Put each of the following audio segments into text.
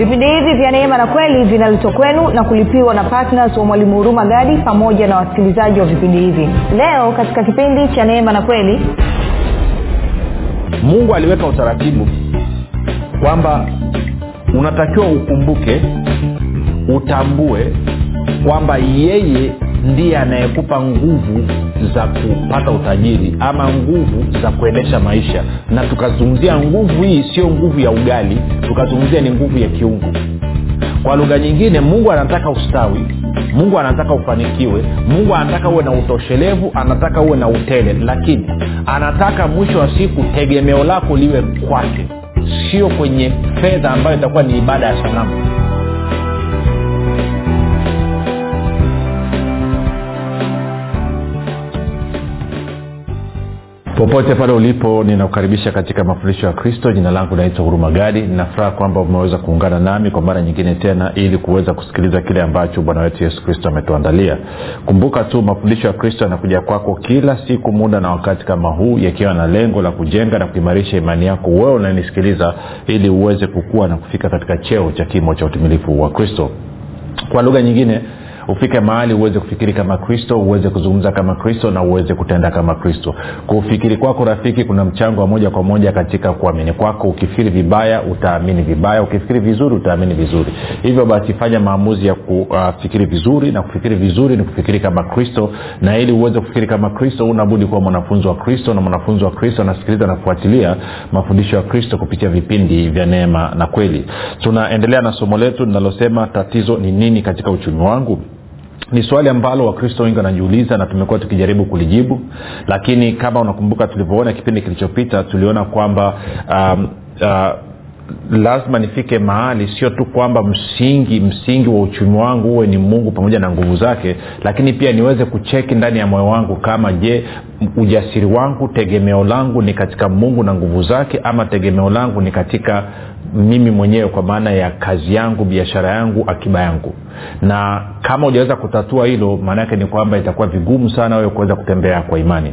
vipindi hivi vya neema na kweli vinaletwa kwenu na kulipiwa na ptns wa mwalimu huruma gadi pamoja na wasikilizaji wa vipindi hivi. Leo katika kipindi cha neema na kweli mungu aliweka utaratibu kwamba unatakiwa ukumbuke utambue kwamba yeye ndiye anayekupa nguvu za kupata utajiri ama nguvu za kuendesha maisha. Na tukazungumzia nguvu hii sio nguvu ya ugali tukazungumzia ni nguvu ya kiungu. Kwa lugha nyingine mungu anataka ustawi mungu anataka ufanikiwe mungu anataka uwe na utoshelevu anataka uwe na utele. Lakini anataka mwisho wa siku tegemeo lako liwe kwake sio kwenye fedha ambayo itakuwa ni ibada ya sanamu popote pale ulipo ninakukaribisha katika mafundisho ya kristo. Jina langu naitwa huruma gadi. Ninafuraha kwamba umeweza kuungana nami kwa mara nyingine tena ili kuweza kusikiliza kile ambacho bwana wetu yesu kristo ametuandalia. Kumbuka tu mafundisho ya kristo yanakuja kwako kila siku muda na wakati kama huu yakiwa na lengo la kujenga na kuimarisha imani yako wewe unanisikiliza ili uweze kukua na kufika katika cheo cha kimo cha utimilifu wa kristo. Kwa lugha nyingine ufike mahali uweze kufikiri kama kristo uweze kuzungumza kama kristo na uweze kutenda kama kristo. Kufikiri kwako rafiki kuna mchango wa moja kwa moja katika kuamini kwako. Ukifikiri vibaya utaamini vibaya. Ukifikiri vizuri utaamini vizuri. Hivyo basi fanya maamuzi ya kufikiri vizuri na kufikiri vizuri ni kufikiri kama kristo. Na ili uweze kufikiri kama kristo unabudi kuwa mwanafunzi wa kristo na mwanafunzi wa kristo anasikiliza na kufuatilia mafundisho ya kristo kupitia vipindi vya neema na kweli. Tunaendelea na somo letu linalosema tatizo ni nini katika uchumi wangu ni swali ambalo wakristo wengi wanajiuliza na tumekuwa tukijaribu kulijibu lakini kama unakumbuka tulivyoona kipindi kilichopita tuliona kwamba um, uh, lazima nifike mahali sio tu kwamba msingi msingi wa uchumi wangu huwe ni mungu pamoja na nguvu zake lakini pia niweze kucheki ndani ya moyo wangu kama je ujasiri wangu tegemeo langu ni katika mungu na nguvu zake ama tegemeo langu ni katika mimi mwenyewe kwa maana ya kazi yangu biashara yangu akiba yangu. Na kama ujaweza kutatua hilo maana yake ni kwamba itakuwa vigumu sana wewe kuweza kutembea kwa imani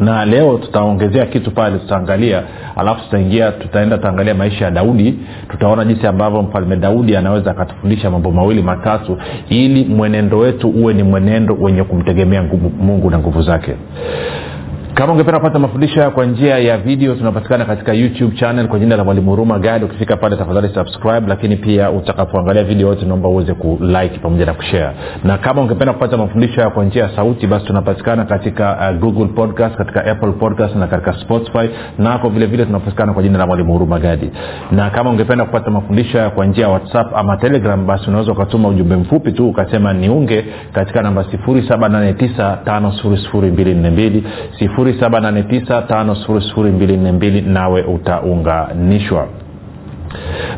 na leo tutaongezea kitu pale tutaangalia alafu tutaingia tutaenda tutaangalia maisha ya daudi. Tutaona jinsi ambavyo mfalme daudi anaweza akatufundisha mambo mawili matatu ili mwenendo wetu uwe ni mwenendo wenye kumtegemea mungu na nguvu zake kama ungependa kupata mafundisho haya kwa njia ya video tunapatikana katika youtube channel kwa jina la mwalimu huruma gad ukifika pale tafadhali subscribe lakini pia utakapoangalia video yote naomba uweze kulike pamoja na kushare. Na kama ungependa kupata mafundisho haya kwa njia ya sauti basi tunapatikana katika uh, google podcast katika apple podcast na katika spotify. Nako vile vile tunapatikana kwa jina la mwalimu huruma gadi. Na kama ungependa kupata mafundisho haya kwa njia ya whatsapp ama telegram basi unaweza ukatuma ujumbe mfupi tu ukasema niunge katika namba 7895242 7895242 nawe utaunganishwa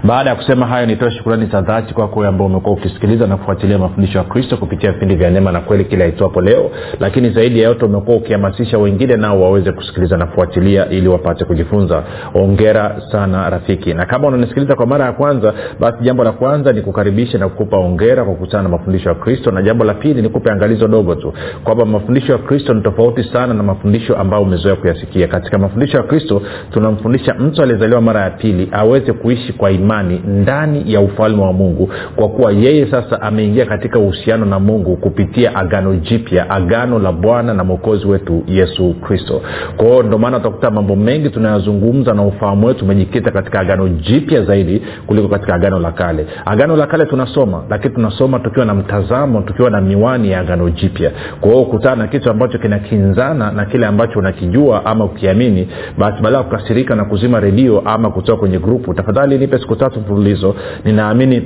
baada ya kusema hayo nitoe shukurani za dhati kwako kwa ambao umekuwa ukisikiliza na kufuatilia mafundisho ya kristo kupitia vipindi vya neema na kweli kila itwapo leo. Lakini zaidi ya yote umekuwa ukihamasisha wengine nao waweze kusikiliza na kufuatilia ili wapate kujifunza. Ongera sana rafiki. Na kama unanisikiliza kwa mara ya kwanza basi jambo la kwanza ni kukaribisha na kukupa ongera kwa kukutana na mafundisho ya kristo. Na jambo la pili nikupe angalizo dogo tu kwamba mafundisho ya kristo ni tofauti sana na mafundisho ambayo umezoea kuyasikia. Katika mafundisho ya kristo tunamfundisha mtu aliyezaliwa mara ya pili aweze kuishi kwa imani ndani ya ufalme wa mungu kwa kuwa yeye sasa ameingia katika uhusiano na mungu kupitia agano jipya agano la bwana na mwokozi wetu yesu kristo. Kwao ndio maana utakuta mambo mengi tunayozungumza na ufahamu wetu umejikita katika agano jipya zaidi kuliko katika agano la kale. Agano la kale tunasoma lakini tunasoma tukiwa na mtazamo tukiwa na miwani ya agano jipya. Kwa hiyo ukutana na kitu ambacho kinakinzana na kile ambacho unakijua ama ukiamini basi baada ya kukasirika na kuzima redio ama kutoka kwenye grupu tafadhali nipe siku tatu mfululizo ninaamini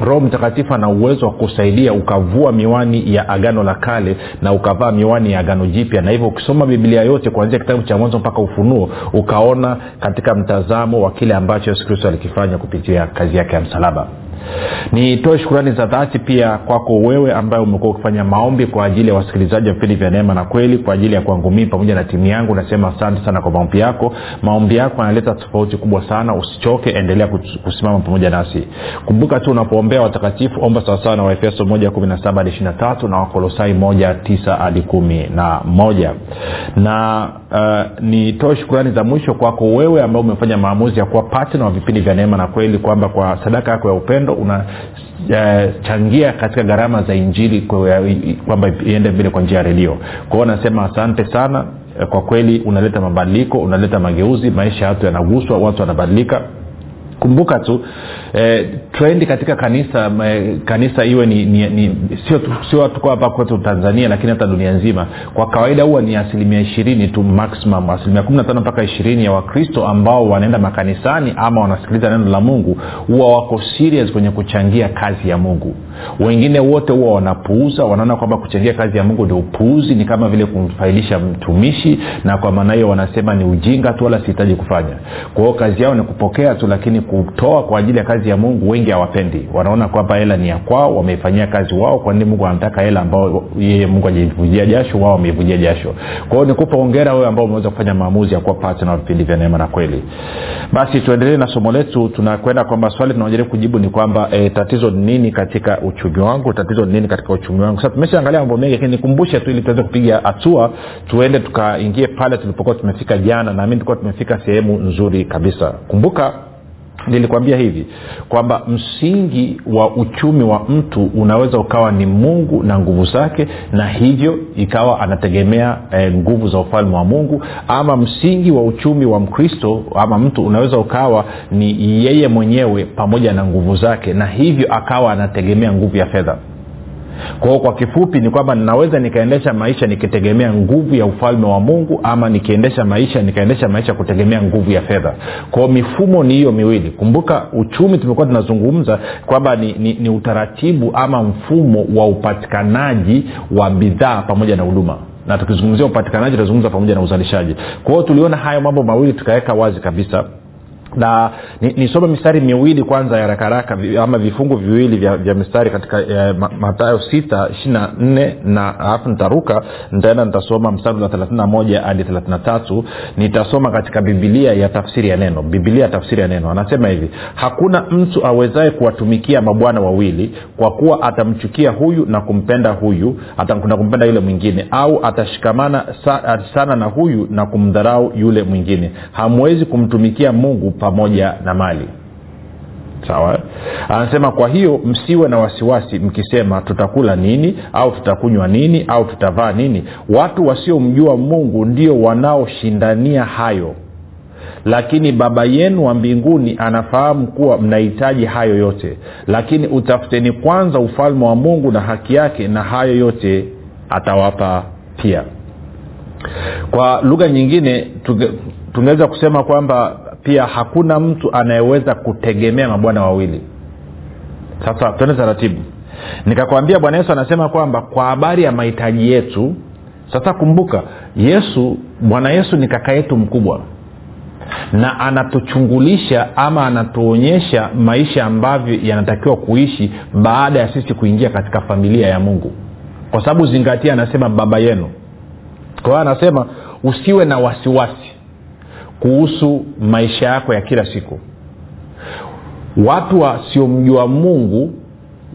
roho mtakatifu ana uwezo wa kusaidia ukavua miwani ya agano la kale na ukavaa miwani ya agano jipya. Na hivyo ukisoma biblia yote kuanzia kitabu cha mwanzo mpaka ufunuo ukaona katika mtazamo wa kile ambacho yesu kristo alikifanya kupitia kazi yake ya msalaba nitoe shukurani za dhati pia kwako wewe ambaye umekuwa ukifanya maombi kwa ajili ya wasikilizaji wa vipindi vya neema na kweli kwa ajili ya kwangu mii pamoja na timu yangu. Nasema asante sana kwa maombi yako. Maombi yako yanaleta tofauti kubwa sana. Usichoke endelea kusimama pamoja nasi. Kumbuka tu unapoombea watakatifu omba sawasawa na waefeso moja kumi na wakolosai moja tisa hadi 1 na moja. Na uh, nitoe shukurani za mwisho kwako wewe ambao umefanya maamuzi ya kuwa patna wa vipindi vya neema na kweli kwamba kwa sadaka yako ya upendo una uh, katika gharama za injili kwamba iende mbele kwa njia ya redio. Kwao nasema asante sana. Kwa kweli unaleta mabadiliko unaleta mageuzi maisha ya watu yanaguswa watu wanabadilika kumbuka tu eh, trendi katika kanisa eh, kanisa iwe ni, ni, ni sio, sio tuko hapa kwetu tanzania lakini hata dunia nzima. Kwa kawaida huwa ni asilimia ishirini tu maximum asilimia kumi na tano mpaka ishirini ya wakristo ambao wanaenda makanisani ama wanasikiliza neno la mungu huwa wako serious kwenye kuchangia kazi ya mungu wengine wote huwa wanapuuza wanaona kwamba kuchangia kazi ya mungu ni upuuzi ni kama vile kumfaidisha mtumishi na kwa maana hiyo wanasema ni ujinga tu wala sihitaji kufanya. Kwa hiyo kazi yao ni kupokea tu lakini kutoa kwa ajili ya kazi ya mungu wengi hawapendi. Wanaona kwamba hela ni ya kwao wameifanyia kazi wao kwa nini mungu anataka hela ambao yeye mungu ajaivujia jasho wao wameivujia jasho. Kwa hiyo nikupa ongera wewe ambao umeweza kufanya maamuzi ya kuwa patna vipindi vya neema na kweli. Basi tuendelee na somo letu tunakwenda kwamba swali tunaojaribu kujibu ni kwamba e, tatizo ni nini katika uchumi wangu tatizo ni nini katika uchumi wangu? Sasa tumeshaangalia mambo mengi lakini nikumbushe tu ili tuweze kupiga hatua tuende tukaingie pale tulipokuwa tumefika jana. Naamini tulikuwa tumefika sehemu nzuri kabisa. Kumbuka nilikwambia hivi kwamba msingi wa uchumi wa mtu unaweza ukawa ni mungu na nguvu zake na hivyo ikawa anategemea e, nguvu za ufalme wa mungu. Ama msingi wa uchumi wa mkristo ama mtu unaweza ukawa ni yeye mwenyewe pamoja na nguvu zake na hivyo akawa anategemea nguvu ya fedha kwao kwa kifupi ni kwamba ninaweza nikaendesha maisha nikitegemea nguvu ya ufalme wa mungu ama nikiendesha maisha nikaendesha maisha kutegemea nguvu ya fedha. Kwao mifumo ni hiyo miwili. Kumbuka uchumi tumekuwa tunazungumza kwamba ni, ni, ni utaratibu ama mfumo wa upatikanaji wa bidhaa pamoja na huduma. Na tukizungumzia upatikanaji tunazungumza pamoja na uzalishaji. Kwa hiyo tuliona hayo mambo mawili tukaweka wazi kabisa na nisome ni mistari miwili kwanza ya rakaraka ama vifungu viwili vya, vya mistari katika eh, matayo st ishirina nne na alafu nitaruka nitaenda nitasoma mstari wa thelathini na moja hadi thelathini na tatu. Nitasoma katika bibilia ya tafsiri ya neno bibilia ya tafsiri ya neno. Anasema hivi hakuna mtu awezaye kuwatumikia mabwana wawili kwa kuwa atamchukia huyu na kumpenda huyu na kumpenda yule mwingine au atashikamana sa, sana na huyu na kumdharau yule mwingine. Hamwezi kumtumikia mungu pamoja na mali. Sawa? Anasema kwa hiyo msiwe na wasiwasi mkisema tutakula nini au tutakunywa nini au tutavaa nini. Watu wasiomjua mungu ndio wanaoshindania hayo. Lakini baba yenu wa mbinguni anafahamu kuwa mnahitaji hayo yote. Lakini utafuteni kwanza ufalme wa mungu na haki yake na hayo yote atawapa pia. Kwa lugha nyingine tungeweza kusema kwamba pia hakuna mtu anayeweza kutegemea mabwana wawili. Sasa twende taratibu. Nikakwambia bwana yesu anasema kwamba kwa habari ya mahitaji yetu sasa kumbuka yesu bwana yesu ni kaka yetu mkubwa. Na anatuchungulisha ama anatuonyesha maisha ambavyo yanatakiwa kuishi baada ya sisi kuingia katika familia ya mungu. Kwa sababu zingatia anasema baba yenu. Kwa hiyo anasema usiwe na wasiwasi kuhusu maisha yako ya kila siku. Watu wasiomjua mungu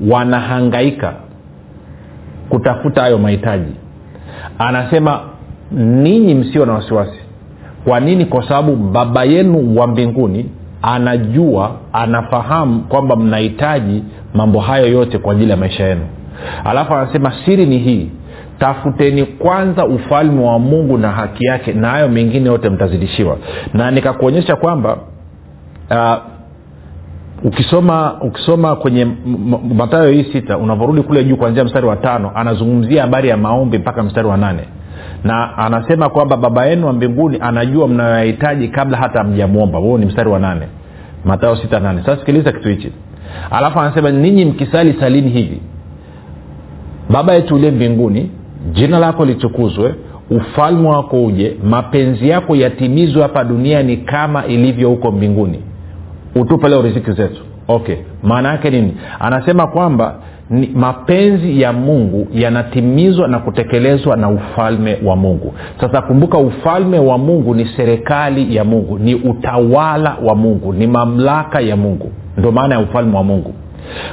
wanahangaika kutafuta hayo mahitaji. Anasema ninyi msio na wasiwasi. Kwa nini? Kwa sababu baba yenu wa mbinguni anajua anafahamu kwamba mnahitaji mambo hayo yote kwa ajili ya maisha yenu. Alafu anasema siri ni hii tafuteni kwanza ufalme wa mungu na haki yake na hayo mengine yote mtazidishiwa. Na nikakuonyesha kwamba uh, ukisoma ukisoma kwenye matayo hii sita unavyorudi kule juu kuanzia mstari wa tano anazungumzia habari ya maombi mpaka mstari wa nane. Na anasema kwamba baba yenu wa mbinguni anajua mnayoyahitaji kabla hata mjamwomba huo ni mstari wa nane. Matayo sita nane. Sasa sikiliza kitu hichi. Alafu anasema ninyi mkisali salini hivi baba yetu uliye mbinguni jina lako litukuzwe ufalme wako uje mapenzi yako yatimizwe hapa duniani kama ilivyo huko mbinguni. Utupe leo riziki zetu. Okay maana yake nini? Anasema kwamba ni mapenzi ya mungu yanatimizwa na kutekelezwa na ufalme wa mungu. Sasa kumbuka ufalme wa mungu ni serikali ya mungu ni utawala wa mungu ni mamlaka ya mungu. Ndio maana ya ufalme wa mungu.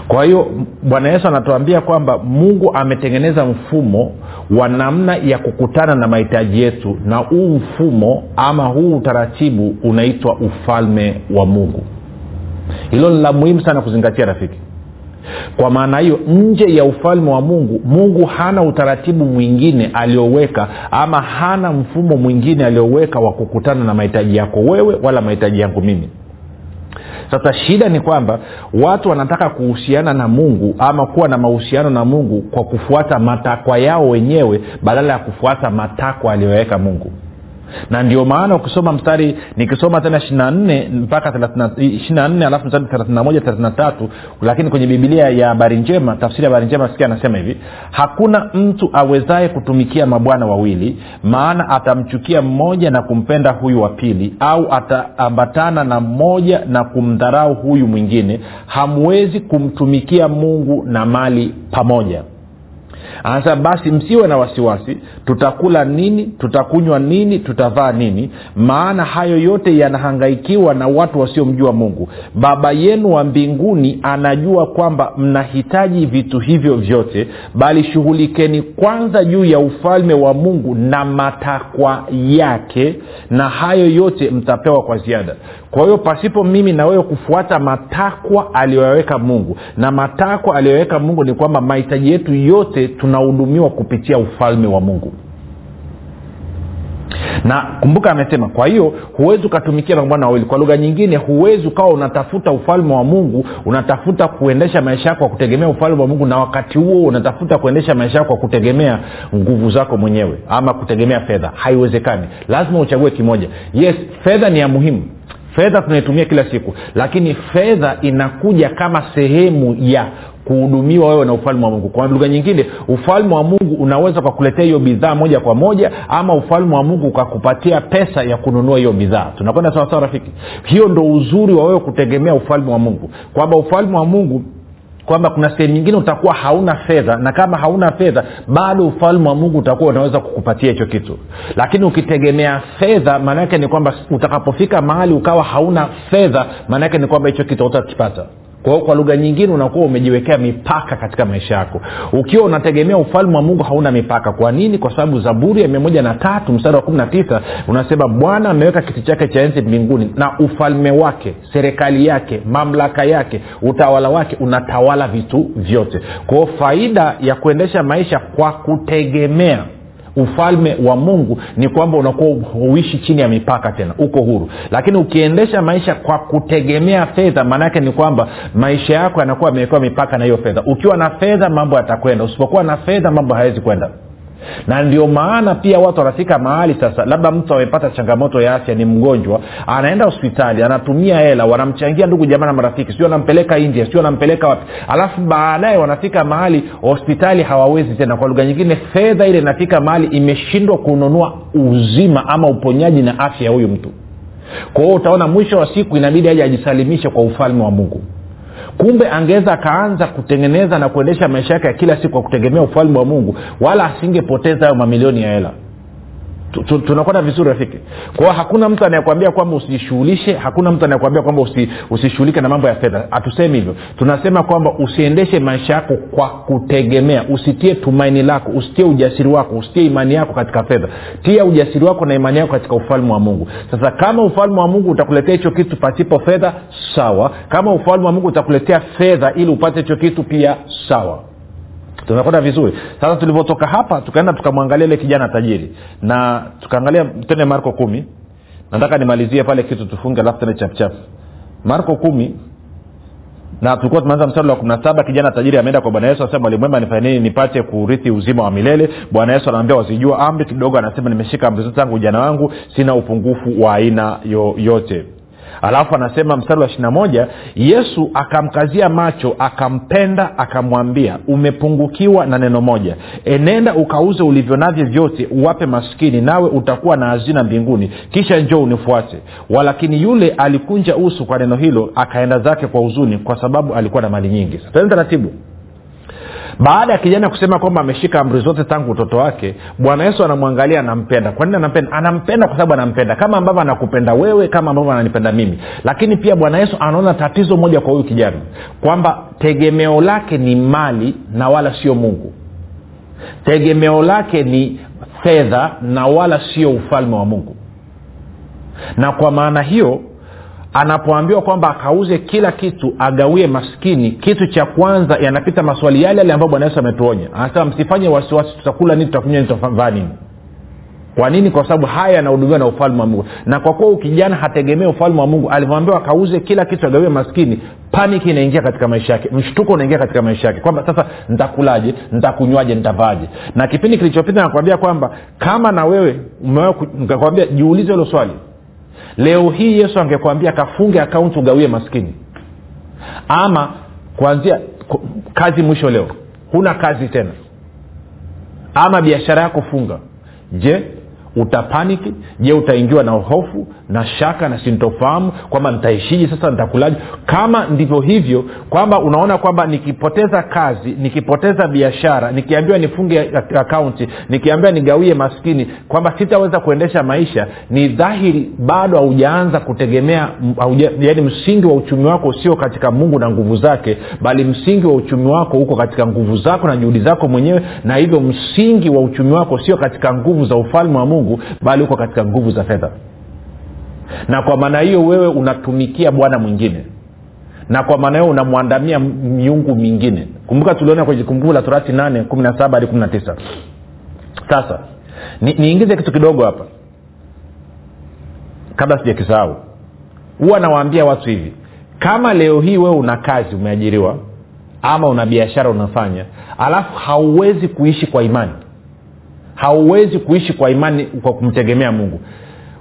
Kwa hiyo bwana yesu anatuambia kwamba mungu ametengeneza mfumo wa namna ya kukutana na mahitaji yetu na huu mfumo ama huu utaratibu unaitwa ufalme wa mungu. Hilo ni la muhimu sana kuzingatia rafiki. Kwa maana hiyo nje ya ufalme wa mungu mungu hana utaratibu mwingine alioweka ama hana mfumo mwingine alioweka wa kukutana na mahitaji yako wewe wala mahitaji yangu mimi sasa shida ni kwamba watu wanataka kuhusiana na mungu ama kuwa na mahusiano na mungu kwa kufuata matakwa yao wenyewe badala ya kufuata matakwa aliyoweka mungu na ndio maana ukisoma mstari nikisoma tena ishirina nne mpaka ishirina nne alafu mstari thelathina lakini kwenye bibilia ya habari njema tafsiri ya habari njema sikia anasema hivi hakuna mtu awezaye kutumikia mabwana wawili maana atamchukia mmoja na kumpenda huyu wa pili au ataambatana na mmoja na kumdharau huyu mwingine. Hamwezi kumtumikia mungu na mali pamoja anasema basi msiwe na wasiwasi tutakula nini tutakunywa nini tutavaa nini maana hayo yote yanahangaikiwa na watu wasiomjua mungu. Baba yenu wa mbinguni anajua kwamba mnahitaji vitu hivyo vyote bali shughulikeni kwanza juu ya ufalme wa mungu na matakwa yake na hayo yote mtapewa kwa ziada kwa hiyo pasipo mimi na wewe kufuata matakwa aliyoyaweka mungu. Na matakwa aliyoweka mungu ni kwamba mahitaji yetu yote tunahudumiwa kupitia ufalme wa mungu. Na kumbuka amesema kwa hiyo huwezi ukatumikia mabwana wawili. Kwa lugha nyingine huwezi ukawa unatafuta ufalme wa mungu unatafuta kuendesha maisha yako kwa kutegemea ufalme wa mungu na wakati huo unatafuta kuendesha maisha yako kwa kutegemea nguvu zako mwenyewe ama kutegemea fedha. Haiwezekani. Lazima uchague kimoja. Yes fedha ni ya muhimu fedha tunaitumia kila siku. Lakini fedha inakuja kama sehemu ya kuhudumiwa wewe na ufalme wa mungu. Kwa lugha nyingine ufalme wa mungu unaweza ukakuletea hiyo bidhaa moja kwa moja ama ufalme wa mungu ukakupatia pesa ya kununua hiyo bidhaa. Tunakwenda sawasawa rafiki? Hiyo ndo uzuri wa wewe kutegemea ufalme wa mungu. Kwamba ufalme wa mungu kwamba kuna sehemu nyingine utakuwa hauna fedha na kama hauna fedha bado ufalme wa mungu utakuwa unaweza kukupatia hicho kitu. Lakini ukitegemea fedha maanaake ni kwamba utakapofika mahali ukawa hauna fedha maanaake ni kwamba hicho kitu utakipata kwa kwa lugha nyingine unakuwa umejiwekea mipaka katika maisha yako. Ukiwa unategemea ufalme wa mungu hauna mipaka. Kwa nini? Kwa sababu zaburi ya mia moja na tatu mstari wa kumi na tisa unasema bwana ameweka kiti chake cha enzi mbinguni na ufalme wake serikali yake mamlaka yake utawala wake unatawala vitu vyote. Kwao faida ya kuendesha maisha kwa kutegemea ufalme wa mungu ni kwamba unakuwa huishi chini ya mipaka tena uko huru. Lakini ukiendesha maisha kwa kutegemea fedha maanaake ni kwamba maisha yako yanakuwa yamewekewa mipaka na hiyo fedha. Ukiwa na fedha mambo yatakwenda. Usipokuwa na fedha mambo hayawezi kwenda na ndio maana pia watu wanafika mahali sasa labda mtu amepata changamoto ya afya ni mgonjwa anaenda hospitali anatumia hela wanamchangia ndugu jamaa na marafiki sio anampeleka india sio anampeleka wapi. Alafu baadaye wanafika mahali hospitali hawawezi tena. Kwa lugha nyingine fedha ile inafika mahali imeshindwa kununua uzima ama uponyaji na afya ya huyu mtu. Kwa hiyo utaona mwisho wa siku inabidi aje ajisalimishe kwa ufalme wa mungu kumbe angeweza akaanza kutengeneza na kuendesha maisha yake ya kila siku kwa kutegemea ufalme wa mungu wala asingepoteza hayo mamilioni ya hela tunakwenda vizuri rafiki. Kwao hakuna mtu anayekwambia kwamba usijishughulishe hakuna mtu anayekwambia kwamba usi, usishughulike na mambo ya fedha. Hatusemi hivyo. Tunasema kwamba usiendeshe maisha yako kwa kutegemea. Usitie tumaini lako usitie ujasiri wako usitie imani yako katika fedha. Tia ujasiri wako na imani yako katika ufalme wa mungu. Sasa kama ufalme wa mungu utakuletea hicho kitu pasipo fedha sawa. Kama ufalme wa mungu utakuletea fedha ili upate hicho kitu pia sawa tunakwenda vizuri. Sasa tulivyotoka hapa tukaenda tukamwangalia ile kijana tajiri. Na tukaangalia tende marko kumi. Nataka nimalizie pale kitu tufunge alafu tende chapchap marko kumi. Na tulikuwa tumeanza mstari wa kumi na saba kijana tajiri ameenda kwa bwana yesu anasema mwalimu nifanye nini? Nipate kurithi uzima wa milele. Bwana yesu anaambia wazijua amri kidogo. Anasema nimeshika amri zote tangu ujana wangu sina upungufu wa aina yoyote alafu anasema mstari wa ishirina moja yesu akamkazia macho akampenda akamwambia umepungukiwa na neno moja. Enenda ukauze ulivyo navyo vyote uwape maskini nawe utakuwa na hazina mbinguni. Kisha njoo unifuate. Walakini yule alikunja uso kwa neno hilo akaenda zake kwa huzuni kwa sababu alikuwa na mali nyingi. Sasa taratibu baada ya kijana kusema kwamba ameshika amri zote tangu utoto wake bwana yesu anamwangalia anampenda. Kwa nini anampenda? Anampenda kwa sababu anampenda. Kama ambavyo anakupenda wewe kama ambavyo ananipenda mimi. Lakini pia bwana yesu anaona tatizo moja kwa huyu kijana kwamba tegemeo lake ni mali na wala sio mungu. Tegemeo lake ni fedha na wala sio ufalme wa mungu. Na kwa maana hiyo anapoambiwa kwamba akauze kila kitu agawie maskini kitu cha kwanza yanapita maswali yale yale ambayo bwana yesu ametuonya. Anasema msifanye wasiwasi tutakula nini tutakunywa nini tutavaa nini? Kwa nini? Kwa sababu haya yanahudumiwa na ufalme wa mungu. Na kwa kuwa ukijana hategemee ufalme wa mungu alivyoambiwa akauze kila kitu agawie maskini paniki inaingia katika maisha yake mshtuko unaingia katika maisha yake. Kwamba sasa nitakulaje? Nitakunywaje? Nitavaaje na kipindi kilichopita nakwambia kwamba kama na wewe umewakwambia jiulize hilo swali leo hii yesu angekwambia kafunge akaunti ugawie maskini. Ama kuanzia kazi mwisho leo huna kazi tena. Ama biashara yako funga. Je utapaniki je utaingiwa na hofu na shaka na sintofahamu kwamba nitaishiji sasa nitakulaji kama ndivyo hivyo kwamba unaona kwamba nikipoteza kazi nikipoteza biashara nikiambiwa nifunge akaunti nikiambiwa nigawie maskini kwamba sitaweza kuendesha maisha ni dhahiri bado haujaanza kutegemea hauja, yani msingi wa uchumi wako sio katika mungu na nguvu zake bali msingi wa uchumi wako uko katika nguvu zako na juhudi zako mwenyewe na hivyo msingi wa uchumi wako sio katika nguvu za ufalme wa mungu bali uko katika nguvu za fedha na kwa maana hiyo wewe unatumikia bwana mwingine. Na kwa maana hiyo unamwandamia miungu mingine. Kumbuka tuliona kwenye kumbukumbu la torati nane kumi na saba hadi kumi na tisa. Sasa niingize ni kitu kidogo hapa. Kabla sijakisahau. Huwa nawaambia watu hivi. Kama leo hii wewe una kazi umeajiriwa ama una biashara unafanya alafu hauwezi kuishi kwa imani. Hauwezi kuishi kwa imani kwa kumtegemea mungu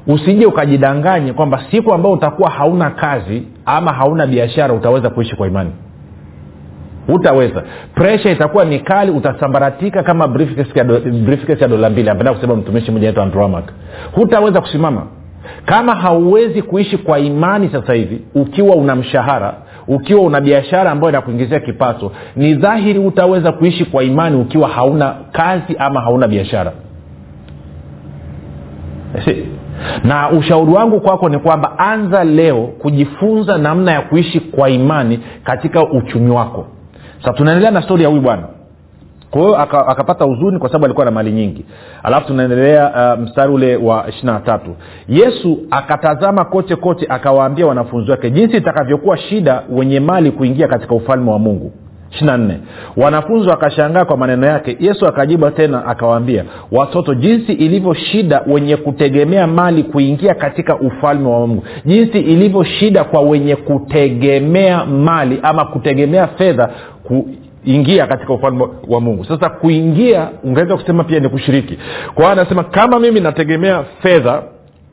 usije ukajidanganye kwamba siku ambayo utakuwa hauna kazi ama hauna biashara utaweza kuishi kwa imani. Utaweza presha itakuwa ni kali utasambaratika kama briefcase ya dola mbili. Ampenda kusema mtumishi mmoja naitwa andromak hutaweza kusimama. Kama hauwezi kuishi kwa imani sasa hivi ukiwa una mshahara ukiwa una biashara ambayo inakuingizia kipato ni dhahiri utaweza kuishi kwa imani ukiwa hauna kazi ama hauna biashara na ushauri wangu kwako ni kwamba anza leo kujifunza namna ya kuishi kwa imani katika uchumi wako. Sa tunaendelea na stori ya huyu bwana. Kwa hiyo akapata huzuni kwa sababu alikuwa na mali nyingi. Alafu tunaendelea uh, mstari ule wa ishirina tatu. Yesu akatazama kote kote akawaambia wanafunzi wake jinsi itakavyokuwa shida wenye mali kuingia katika ufalme wa mungu nne. Wanafunzi wakashangaa kwa maneno yake. Yesu akajiba tena akawaambia watoto jinsi ilivyo shida wenye kutegemea mali kuingia katika ufalme wa mungu. Jinsi ilivyo shida kwa wenye kutegemea mali ama kutegemea fedha ku, ingia katika ufalme wa mungu. Sasa kuingia ungeweza kusema pia ni kushiriki. Kwa anasema kama mimi nategemea fedha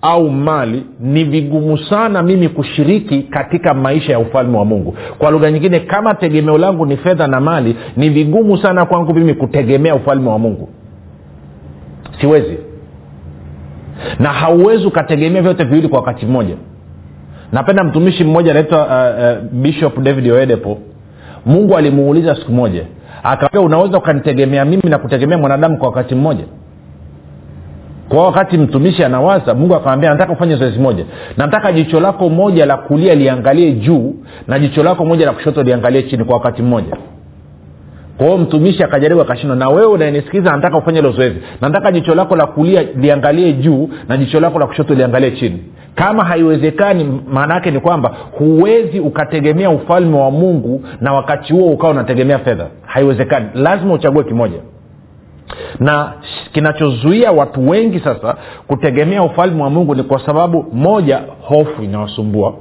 au mali ni vigumu sana mimi kushiriki katika maisha ya ufalme wa mungu. Kwa lugha nyingine kama tegemeo langu ni fedha na mali ni vigumu sana kwangu mimi kutegemea ufalme wa mungu. Siwezi. Na hauwezi ukategemea vyote viwili kwa wakati mmoja. Napenda mtumishi mmoja anaitwa uh, uh, bishop david oedepo. Mungu alimuuliza siku moja akawambia unaweza ukanitegemea mimi na kutegemea mwanadamu kwa wakati mmoja kwa wakati mtumishi anawaza mungu akamwambia nataka ufanye zoezi moja. Nataka jicho lako moja la kulia liangalie juu na jicho lako moja la kushoto liangalie chini kwa wakati mmoja. Kwao mtumishi akajaribu akashindwa na wewe unanisikiza nataka ufanye hilo zoezi. Nataka jicho lako la kulia liangalie juu na jicho lako la kushoto liangalie chini. Kama haiwezekani maana yake ni kwamba huwezi ukategemea ufalme wa mungu na wakati huo ukawa unategemea fedha. Haiwezekani. Lazima uchague kimoja na kinachozuia watu wengi sasa kutegemea ufalme wa mungu ni kwa sababu moja hofu inawasumbua.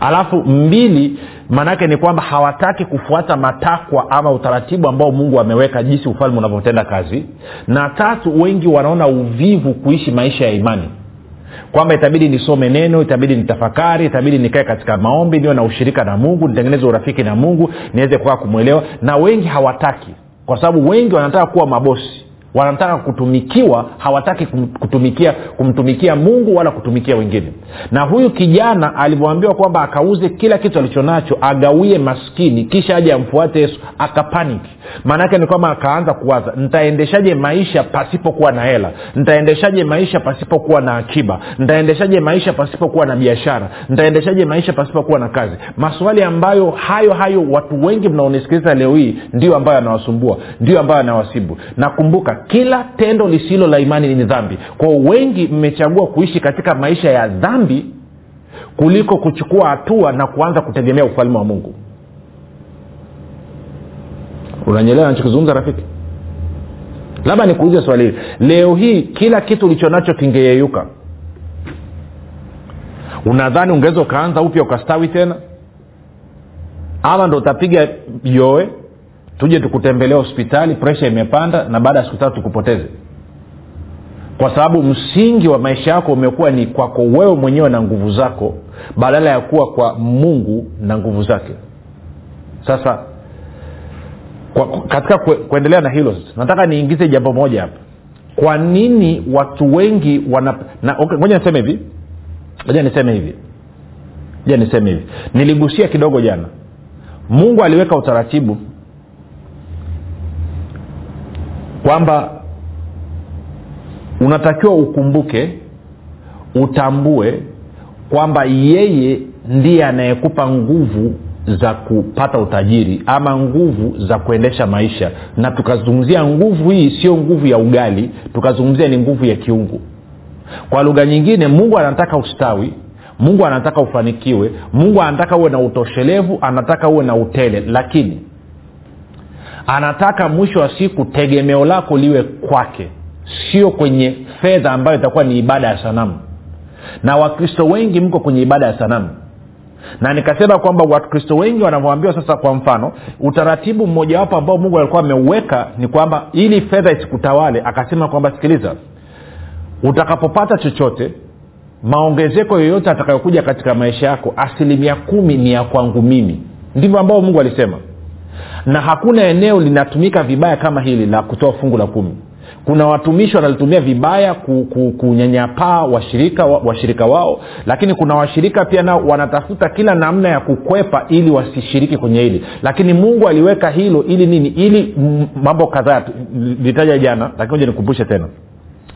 Alafu mbili maanaake ni kwamba hawataki kufuata matakwa ama utaratibu ambao mungu ameweka jinsi ufalme unavyotenda kazi. Na tatu wengi wanaona uvivu kuishi maisha ya imani. Kwamba itabidi nisome neno itabidi nitafakari itabidi nikae katika maombi niwe na ushirika na mungu nitengeneze urafiki na mungu niweze kukaa kumwelewa. Na wengi hawataki kwa sababu wengi wanataka kuwa mabosi wanataka kutumikiwa hawataki kutumikia kumtumikia mungu wala kutumikia wengine. Na huyu kijana alivyoambiwa kwamba akauze kila kitu alichonacho agawie maskini kisha aje amfuate yesu akapaniki. Maanaake ni kwamba akaanza kuwaza ntaendeshaje maisha pasipokuwa na hela? Ntaendeshaje maisha pasipokuwa na akiba? Ntaendeshaje maisha pasipokuwa na biashara? Ntaendeshaje maisha pasipokuwa na kazi? Maswali ambayo hayo hayo watu wengi mnaonisikiliza leo hii ndio ambayo yanawasumbua ndio ambayo yanawasibu. Nakumbuka kila tendo lisilo la imani ni dhambi. Kwao wengi mmechagua kuishi katika maisha ya dhambi kuliko kuchukua hatua na kuanza kutegemea ufalme wa mungu. Unanyelewa nachokizungumza rafiki? Labda nikuulize swali hili. Leo hii kila kitu ulichonacho kingeyeyuka. Unadhani ungeweza ukaanza upya ukastawi tena? Ama ndo utapiga yoe tuje tukutembelea hospitali presha imepanda na baada ya siku tatu tukupoteze. Kwa sababu msingi wa maisha yako umekuwa ni kwako wewe mwenyewe na nguvu zako badala ya kuwa kwa mungu na nguvu zake. Sasa kwa, katika kue, kuendelea na hilo nataka niingize jambo moja hapa. Kwa nini watu wengi wana okay, niseme hivi. Ngoja niseme hivi. Ngoja niseme hivi. Niligusia kidogo jana. Mungu aliweka utaratibu kwamba unatakiwa ukumbuke utambue kwamba yeye ndiye anayekupa nguvu za kupata utajiri ama nguvu za kuendesha maisha. Na tukazungumzia nguvu hii sio nguvu ya ugali tukazungumzia ni nguvu ya kiungu. Kwa lugha nyingine mungu anataka ustawi mungu anataka ufanikiwe mungu anataka uwe na utoshelevu anataka uwe na utele. Lakini anataka mwisho wa siku tegemeo lako liwe kwake. Sio kwenye fedha ambayo itakuwa ni ibada ya sanamu. Na wakristo wengi mko kwenye ibada ya sanamu. Na nikasema kwamba wakristo wengi wanavyoambiwa sasa kwa mfano utaratibu mmojawapo ambao mungu alikuwa ameuweka ni kwamba ili fedha isikutawale akasema kwamba sikiliza utakapopata chochote maongezeko yoyote atakayokuja katika maisha yako asilimia kumi ni ya kwangu mimi. Ndivyo ambao mungu alisema na hakuna eneo linatumika vibaya kama hili la kutoa fungu la kumi. Kuna watumishi wanalitumia vibaya kunyanyapaa washirika washirika wao lakini kuna washirika pia nao wanatafuta kila namna ya kukwepa ili wasishiriki kwenye hili. Lakini mungu aliweka hilo ili nini? Ili mambo kadhaa litaja jana lakini oja nikumbushe tena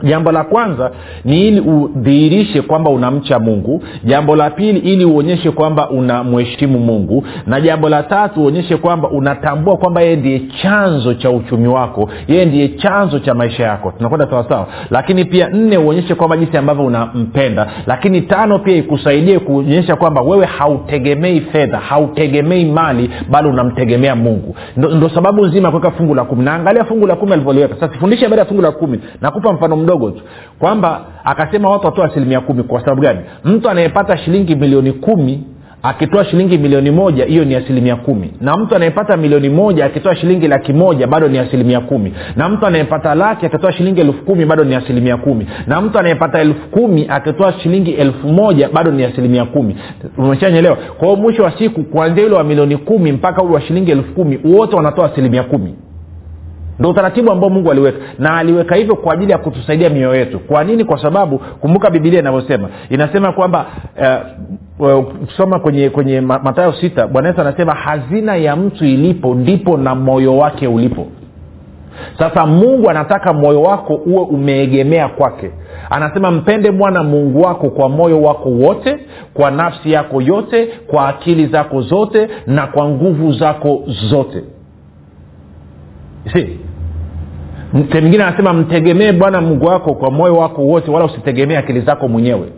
jambo la kwanza ni ili udhihirishe kwamba unamcha mungu. Jambo la pili ili uonyeshe kwamba unamheshimu mungu. Na jambo la tatu uonyeshe kwamba unatambua kwamba yeye ndiye chanzo cha uchumi wako. Yeye ndiye chanzo cha maisha yako. Tunakwenda sawasawa lakini pia nne uonyeshe kwamba jinsi ambavyo unampenda. Lakini tano pia ikusaidie kuonyesha kwamba wewe hautegemei fedha hautegemei mali bali unamtegemea mungu. Ndo, ndo sababu nzima kuweka fungu la kumi. Naangalia fungu la kumi alivyoliweka. Sasa sifundishe baada ya fungu la kumi. Nakupa mfano mdogo tu. Kwamba akasema watu watoa asilimia kumi. Kwa sababu gani? Mtu anayepata shilingi milioni kumi akitoa shilingi milioni moja hiyo ni asilimia kumi. Na mtu anayepata milioni moja akitoa shilingi laki moja bado ni asilimia kumi. Na mtu anayepata laki akitoa shilingi elfu kumi bado ni asilimia kumi. Na mtu anayepata elfu kumi akitoa shilingi elfu moja bado ni asilimia kumi. Umeshanyelewa kwa hiyo mwisho wa siku kuanzia ule wa milioni kumi mpaka ule wa shilingi elfu kumi wote wanatoa asilimia kumi ndo utaratibu ambao mungu aliweka. Na aliweka hivyo kwa ajili ya kutusaidia mioyo yetu. Kwa nini? Kwa sababu kumbuka bibilia inavyosema. Inasema kwamba ukisoma uh, kwenye kwenye matayo sita bwana yesu anasema hazina ya mtu ilipo ndipo na moyo wake ulipo. Sasa mungu anataka moyo wako uwe umeegemea kwake. Anasema mpende bwana mungu wako kwa moyo wako wote kwa nafsi yako yote kwa akili zako zote na kwa nguvu zako zote. Si mwingine anasema mtegemee bwana mungu wako kwa moyo wako wote wala usitegemee akili zako mwenyewe.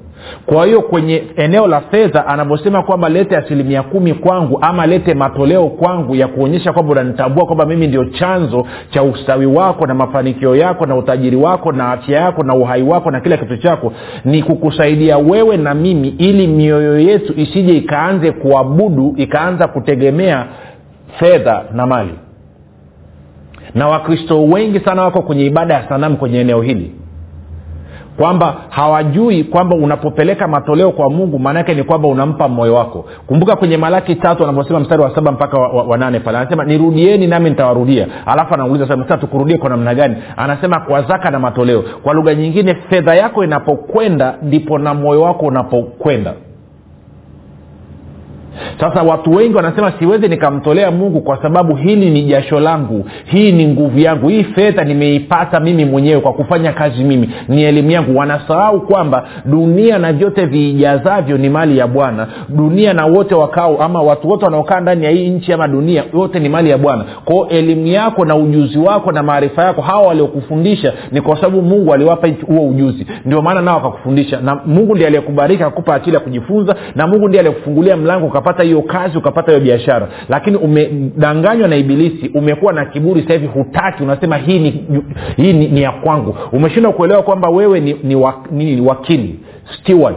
Kwa hiyo kwenye eneo la fedha anavyosema kwamba lete asilimia kumi kwangu ama lete matoleo kwangu ya kuonyesha kwamba unanitambua kwamba mimi ndio chanzo cha ustawi wako na mafanikio yako na utajiri wako na afya yako na uhai wako na kila kitu chako ni kukusaidia wewe na mimi ili mioyo yetu isije ikaanze kuabudu ikaanza kutegemea fedha na mali na wakristo wengi sana wako kwenye ibada ya sanamu kwenye eneo hili. Kwamba hawajui kwamba unapopeleka matoleo kwa mungu maanaake ni kwamba unampa moyo wako. Kumbuka kwenye malaki tatu anavyosema mstari wa saba mpaka wa, wa, wa nane pale anasema nirudieni nami nitawarudia. Alafu anauliza sasa tukurudie kwa namna gani? Anasema kwa zaka na matoleo. Kwa lugha nyingine fedha yako inapokwenda ndipo na moyo wako unapokwenda sasa watu wengi wanasema siwezi nikamtolea mungu kwa sababu hili ni jasho langu hii ni nguvu yangu hii fedha nimeipata mimi mwenyewe kwa kufanya kazi mimi ni elimu yangu. Wanasahau kwamba dunia na vyote viijazavyo ni mali ya bwana. Dunia na wote wakao ama watu wote wanaokaa ndani ya hii nchi ama dunia yote ni mali ya bwana. Kwao elimu yako na ujuzi wako na maarifa yako hawa waliokufundisha ni kwa sababu mungu aliwapa huo ujuzi. Ndio maana nao akakufundisha na mungu ndiye aliyekubariki akupa akili ya kujifunza na mungu ndiye aliyekufungulia mlango ukapata hiyo kazi ukapata hiyo biashara. Lakini umedanganywa na ibilisi umekuwa na kiburi sasa hivi hutaki. Unasema hii ni, hii ni, ni ya kwangu. Umeshindwa kuelewa kwamba wewe ni, ni, wa, ni, wakili steward.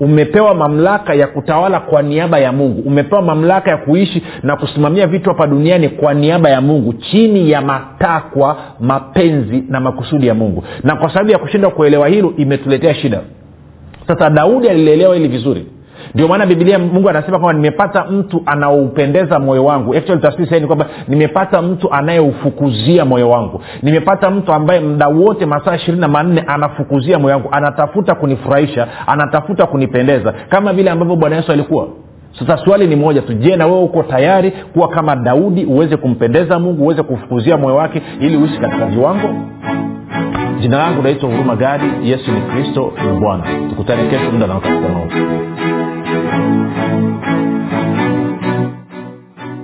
Umepewa mamlaka ya kutawala kwa niaba ya mungu. Umepewa mamlaka ya kuishi na kusimamia vitu hapa duniani kwa niaba ya mungu chini ya matakwa mapenzi na makusudi ya mungu. Na kwa sababu ya kushindwa kuelewa hilo imetuletea shida. Sasa daudi alilielewa hili vizuri ndio maana bibilia mungu anasema kwamba nimepata mtu anaoupendeza moyo wangu. Tafsiri kwamba nimepata mtu anayeufukuzia moyo wangu. Nimepata mtu ambaye mda wote masaa ishirini na manne anafukuzia moyo wangu. Anatafuta kunifurahisha anatafuta kunipendeza. Kama vile ambavyo bwana yesu alikuwa. Sasa swali ni moja tu. Je na wewe uko tayari kuwa kama daudi uweze kumpendeza mungu uweze kufukuzia moyo wake ili uishi katika viwango? Jina langu naitwa huruma gadi. Yesu ni kristo ni bwana. Tukutane kesho muda na wakati kama